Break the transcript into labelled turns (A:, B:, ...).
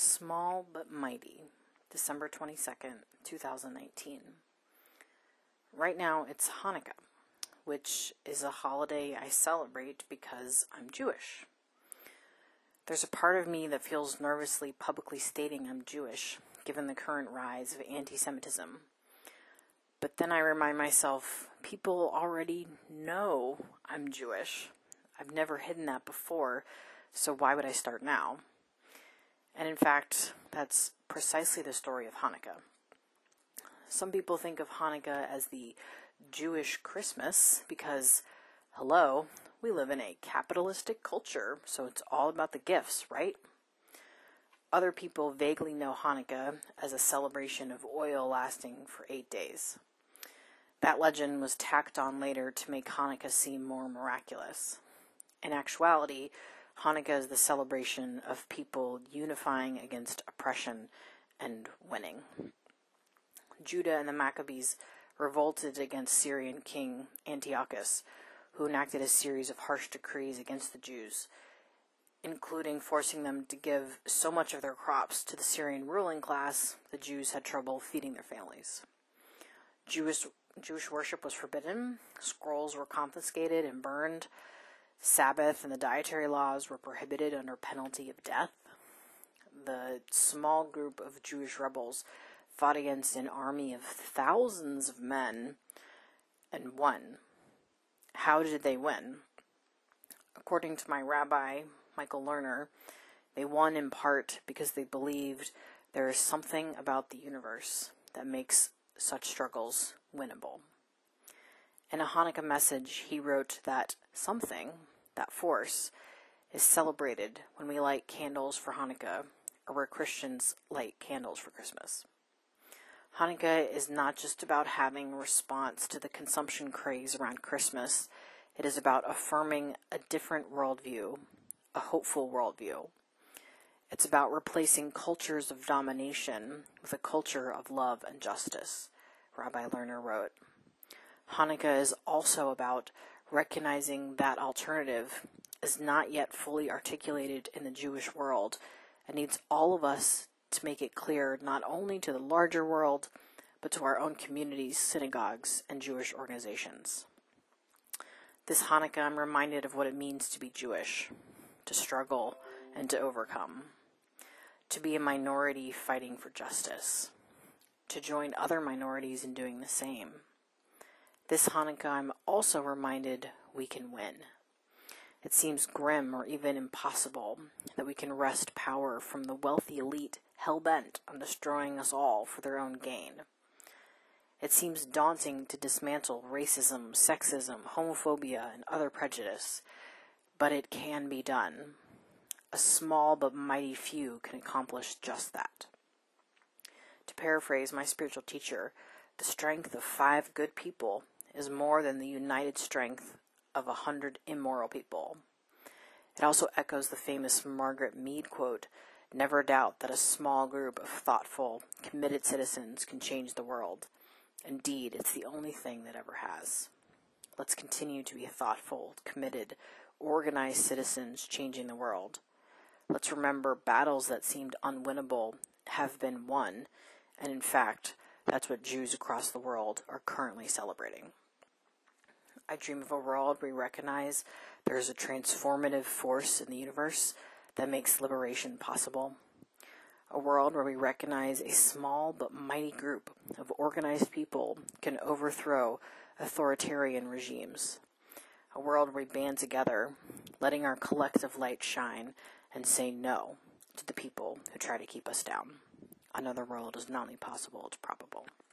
A: Small but Mighty, December 22nd, 2019. Right now it's Hanukkah, which is a holiday I celebrate because I'm Jewish. There's a part of me that feels nervously publicly stating I'm Jewish, given the current rise of anti Semitism. But then I remind myself people already know I'm Jewish. I've never hidden that before, so why would I start now? And in fact, that's precisely the story of Hanukkah. Some people think of Hanukkah as the Jewish Christmas because, hello, we live in a capitalistic culture, so it's all about the gifts, right? Other people vaguely know Hanukkah as a celebration of oil lasting for eight days. That legend was tacked on later to make Hanukkah seem more miraculous. In actuality, Hanukkah is the celebration of people unifying against oppression and winning. Judah and the Maccabees revolted against Syrian king Antiochus, who enacted a series of harsh decrees against the Jews, including forcing them to give so much of their crops to the Syrian ruling class the Jews had trouble feeding their families. Jewish, Jewish worship was forbidden, scrolls were confiscated and burned, Sabbath and the dietary laws were prohibited under penalty of death. The small group of Jewish rebels fought against an army of thousands of men and won. How did they win? According to my rabbi, Michael Lerner, they won in part because they believed there is something about the universe that makes such struggles winnable. In a Hanukkah message, he wrote that something, that force, is celebrated when we light candles for Hanukkah or where Christians light candles for Christmas. Hanukkah is not just about having response to the consumption craze around Christmas, it is about affirming a different worldview, a hopeful worldview. It's about replacing cultures of domination with a culture of love and justice, Rabbi Lerner wrote. Hanukkah is also about recognizing that alternative is not yet fully articulated in the Jewish world. And needs all of us to make it clear not only to the larger world, but to our own communities, synagogues, and Jewish organizations. This Hanukkah, I'm reminded of what it means to be Jewish, to struggle and to overcome, to be a minority fighting for justice, to join other minorities in doing the same this Hanukkah, I'm also reminded we can win. It seems grim or even impossible that we can wrest power from the wealthy elite hell bent on destroying us all for their own gain. It seems daunting to dismantle racism, sexism, homophobia, and other prejudice, but it can be done. A small but mighty few can accomplish just that. To paraphrase my spiritual teacher, the strength of five good people is more than the united strength of a hundred immoral people. It also echoes the famous Margaret Mead quote Never doubt that a small group of thoughtful, committed citizens can change the world. Indeed, it's the only thing that ever has. Let's continue to be thoughtful, committed, organized citizens changing the world. Let's remember battles that seemed unwinnable have been won, and in fact, that's what Jews across the world are currently celebrating. I dream of a world we recognize there is a transformative force in the universe that makes liberation possible. A world where we recognize a small but mighty group of organized people can overthrow authoritarian regimes. A world where we band together, letting our collective light shine and say no to the people who try to keep us down. Another world is not only possible, it's probable.